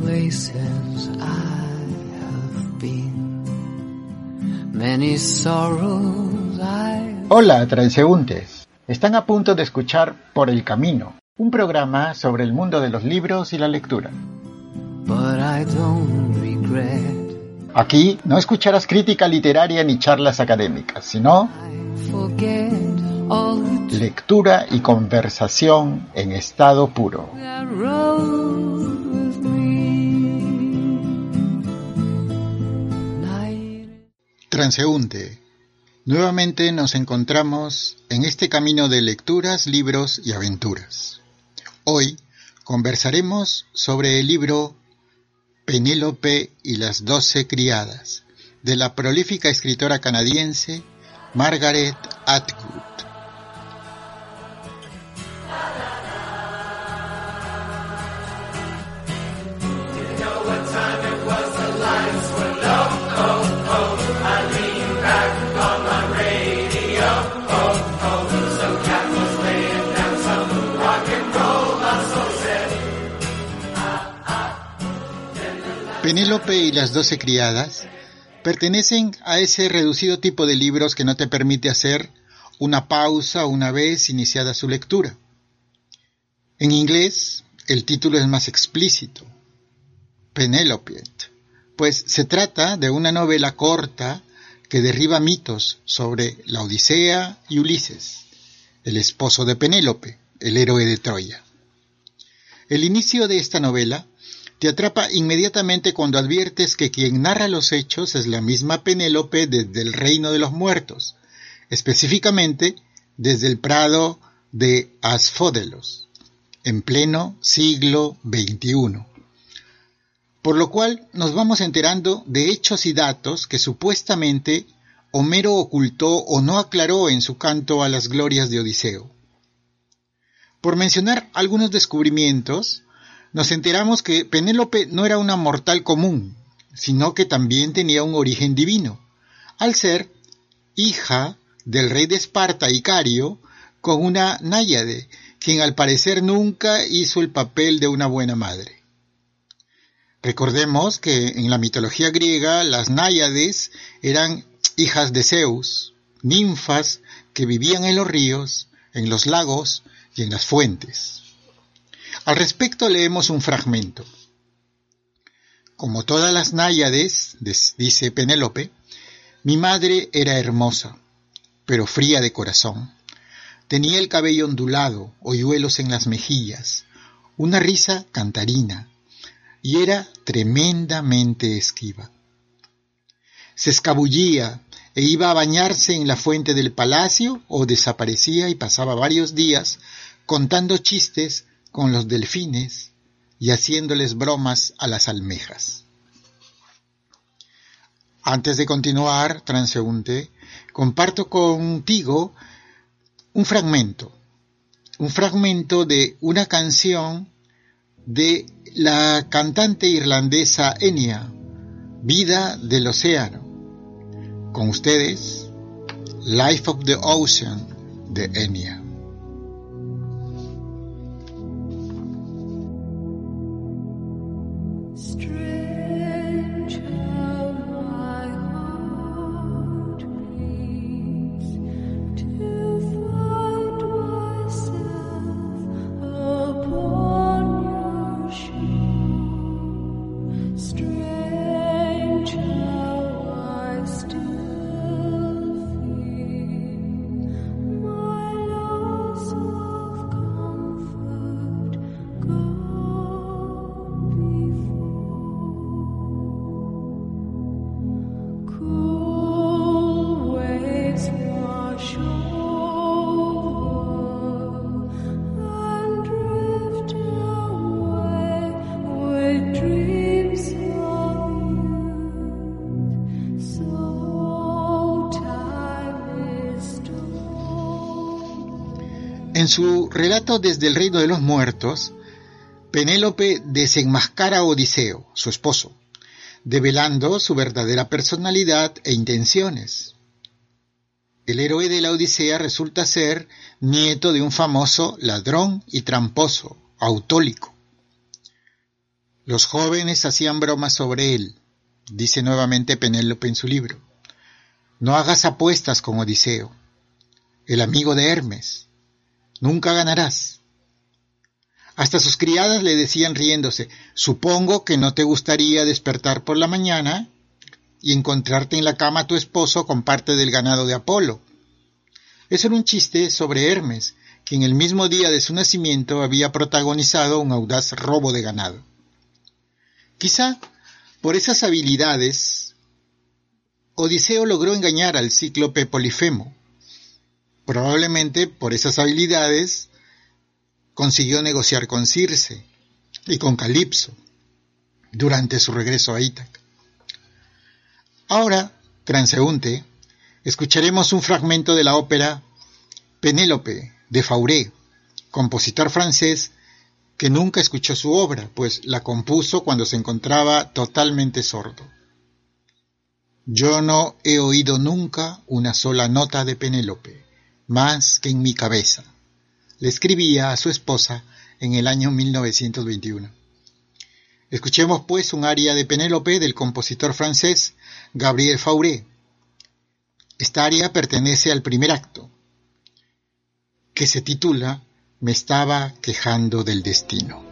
places I have been, many sorrows I... Hola, transeúntes. Están a punto de escuchar Por el Camino, un programa sobre el mundo de los libros y la lectura. But I don't regret. Aquí no escucharás crítica literaria ni charlas académicas, sino lectura y conversación en estado puro. Nuevamente nos encontramos en este camino de lecturas, libros y aventuras. Hoy conversaremos sobre el libro Penélope y las doce criadas de la prolífica escritora canadiense Margaret Atwood. Penélope y las doce criadas pertenecen a ese reducido tipo de libros que no te permite hacer una pausa una vez iniciada su lectura. En inglés, el título es más explícito, Penélope, pues se trata de una novela corta que derriba mitos sobre la Odisea y Ulises, el esposo de Penélope, el héroe de Troya. El inicio de esta novela te atrapa inmediatamente cuando adviertes que quien narra los hechos es la misma Penélope desde el reino de los muertos, específicamente desde el prado de Asfódelos, en pleno siglo XXI. Por lo cual nos vamos enterando de hechos y datos que supuestamente Homero ocultó o no aclaró en su canto a las glorias de Odiseo. Por mencionar algunos descubrimientos, nos enteramos que Penélope no era una mortal común, sino que también tenía un origen divino, al ser hija del rey de Esparta, Icario, con una náyade, quien al parecer nunca hizo el papel de una buena madre. Recordemos que en la mitología griega las náyades eran hijas de Zeus, ninfas que vivían en los ríos, en los lagos y en las fuentes. Al respecto leemos un fragmento. Como todas las náyades, des- dice Penélope, mi madre era hermosa, pero fría de corazón. Tenía el cabello ondulado, hoyuelos en las mejillas, una risa cantarina, y era tremendamente esquiva. Se escabullía e iba a bañarse en la fuente del palacio o desaparecía y pasaba varios días contando chistes con los delfines y haciéndoles bromas a las almejas. Antes de continuar, transeúnte, comparto contigo un fragmento, un fragmento de una canción de la cantante irlandesa Enya, Vida del Océano. Con ustedes, Life of the Ocean de Enya. Straight En su relato desde el reino de los muertos, Penélope desenmascara a Odiseo, su esposo, develando su verdadera personalidad e intenciones. El héroe de la Odisea resulta ser nieto de un famoso ladrón y tramposo, Autólico. Los jóvenes hacían bromas sobre él, dice nuevamente Penélope en su libro. No hagas apuestas con Odiseo, el amigo de Hermes. Nunca ganarás. Hasta sus criadas le decían riéndose, supongo que no te gustaría despertar por la mañana y encontrarte en la cama a tu esposo con parte del ganado de Apolo. Ese era un chiste sobre Hermes, que en el mismo día de su nacimiento había protagonizado un audaz robo de ganado. Quizá por esas habilidades, Odiseo logró engañar al cíclope Polifemo. Probablemente por esas habilidades consiguió negociar con Circe y con Calipso durante su regreso a Ítaca. Ahora, transeúnte, escucharemos un fragmento de la ópera Penélope de Fauré, compositor francés que nunca escuchó su obra, pues la compuso cuando se encontraba totalmente sordo. Yo no he oído nunca una sola nota de Penélope, más que en mi cabeza. Le escribía a su esposa en el año 1921. Escuchemos pues un aria de Penélope del compositor francés Gabriel Fauré. Esta aria pertenece al primer acto, que se titula Me estaba quejando del destino.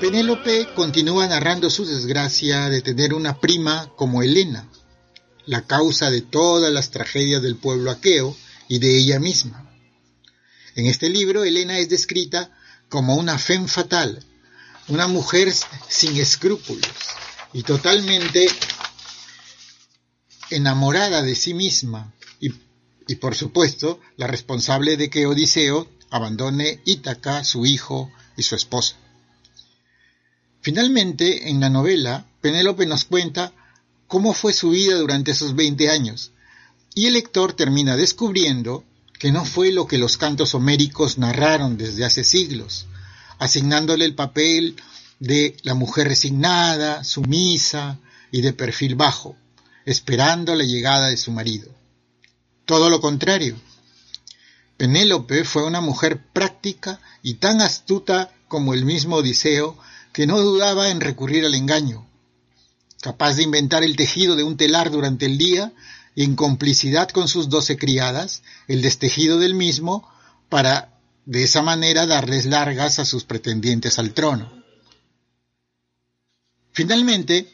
Penélope continúa narrando su desgracia de tener una prima como Helena, la causa de todas las tragedias del pueblo aqueo y de ella misma. En este libro, Helena es descrita como una femme fatal, una mujer sin escrúpulos y totalmente enamorada de sí misma y, y, por supuesto la responsable de que Odiseo abandone Ítaca, su hijo y su esposa. Finalmente, en la novela, Penélope nos cuenta cómo fue su vida durante esos 20 años, y el lector termina descubriendo que no fue lo que los cantos homéricos narraron desde hace siglos, asignándole el papel de la mujer resignada, sumisa y de perfil bajo, esperando la llegada de su marido. Todo lo contrario. Penélope fue una mujer práctica y tan astuta como el mismo Odiseo que no dudaba en recurrir al engaño, capaz de inventar el tejido de un telar durante el día y en complicidad con sus doce criadas, el destejido del mismo, para de esa manera darles largas a sus pretendientes al trono. Finalmente,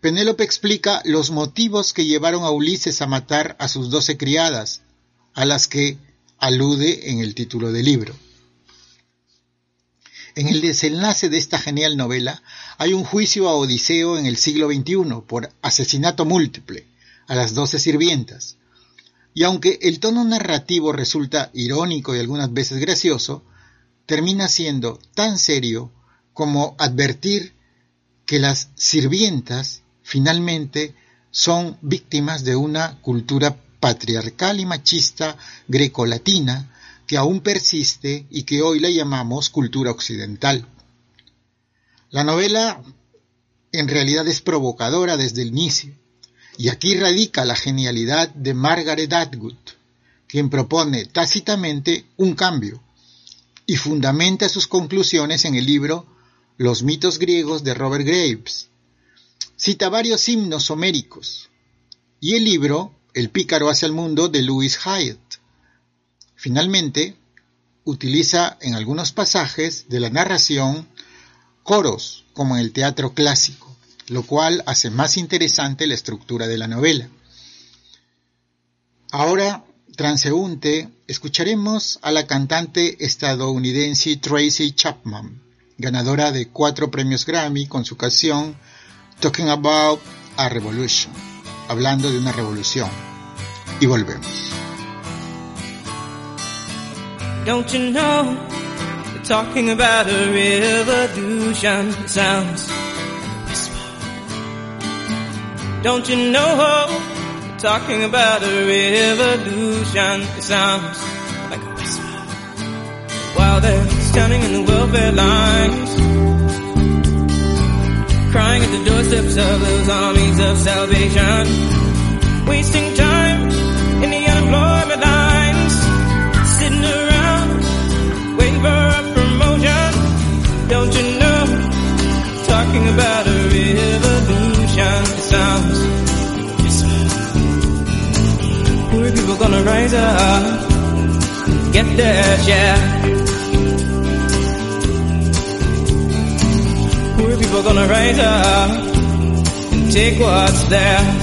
Penélope explica los motivos que llevaron a Ulises a matar a sus doce criadas, a las que alude en el título del libro. En el desenlace de esta genial novela hay un juicio a Odiseo en el siglo XXI por asesinato múltiple a las doce sirvientas. Y aunque el tono narrativo resulta irónico y algunas veces gracioso, termina siendo tan serio como advertir que las sirvientas finalmente son víctimas de una cultura patriarcal y machista grecolatina que aún persiste y que hoy la llamamos cultura occidental. La novela en realidad es provocadora desde el inicio, y aquí radica la genialidad de Margaret Atwood, quien propone tácitamente un cambio y fundamenta sus conclusiones en el libro Los mitos griegos de Robert Graves. Cita varios himnos homéricos y el libro El pícaro hacia el mundo de Louis Hyatt. Finalmente, utiliza en algunos pasajes de la narración coros como en el teatro clásico, lo cual hace más interesante la estructura de la novela. Ahora transeúnte, escucharemos a la cantante estadounidense Tracy Chapman, ganadora de cuatro premios Grammy con su canción Talking About a Revolution, hablando de una revolución. Y volvemos. Don't you know? Talking about a revolution sounds like whisper. Don't you know? talking about a revolution. It sounds like a whisper. While they're standing in the welfare lines, crying at the doorsteps of those armies of salvation, wasting time up, get their yeah. Poor people gonna rise up and take what's theirs.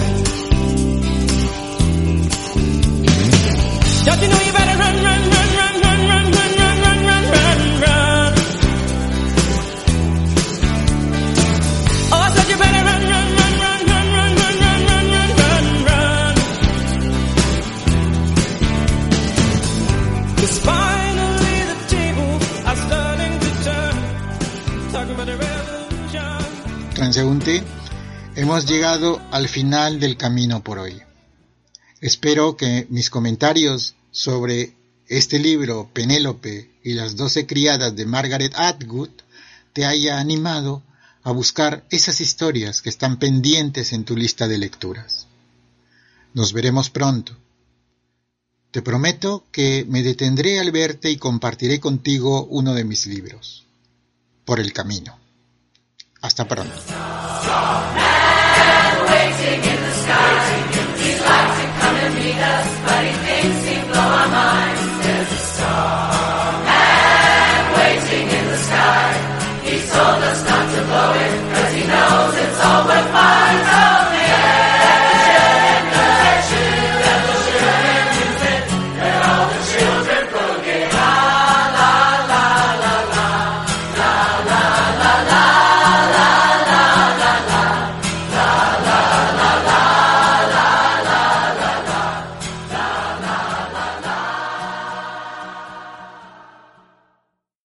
Don't you know you better run, run, Transeúnte, hemos llegado al final del camino por hoy. Espero que mis comentarios sobre este libro, Penélope y las doce criadas de Margaret Atwood, te haya animado a buscar esas historias que están pendientes en tu lista de lecturas. Nos veremos pronto. Te prometo que me detendré al verte y compartiré contigo uno de mis libros. Por el camino. Hasta pronto.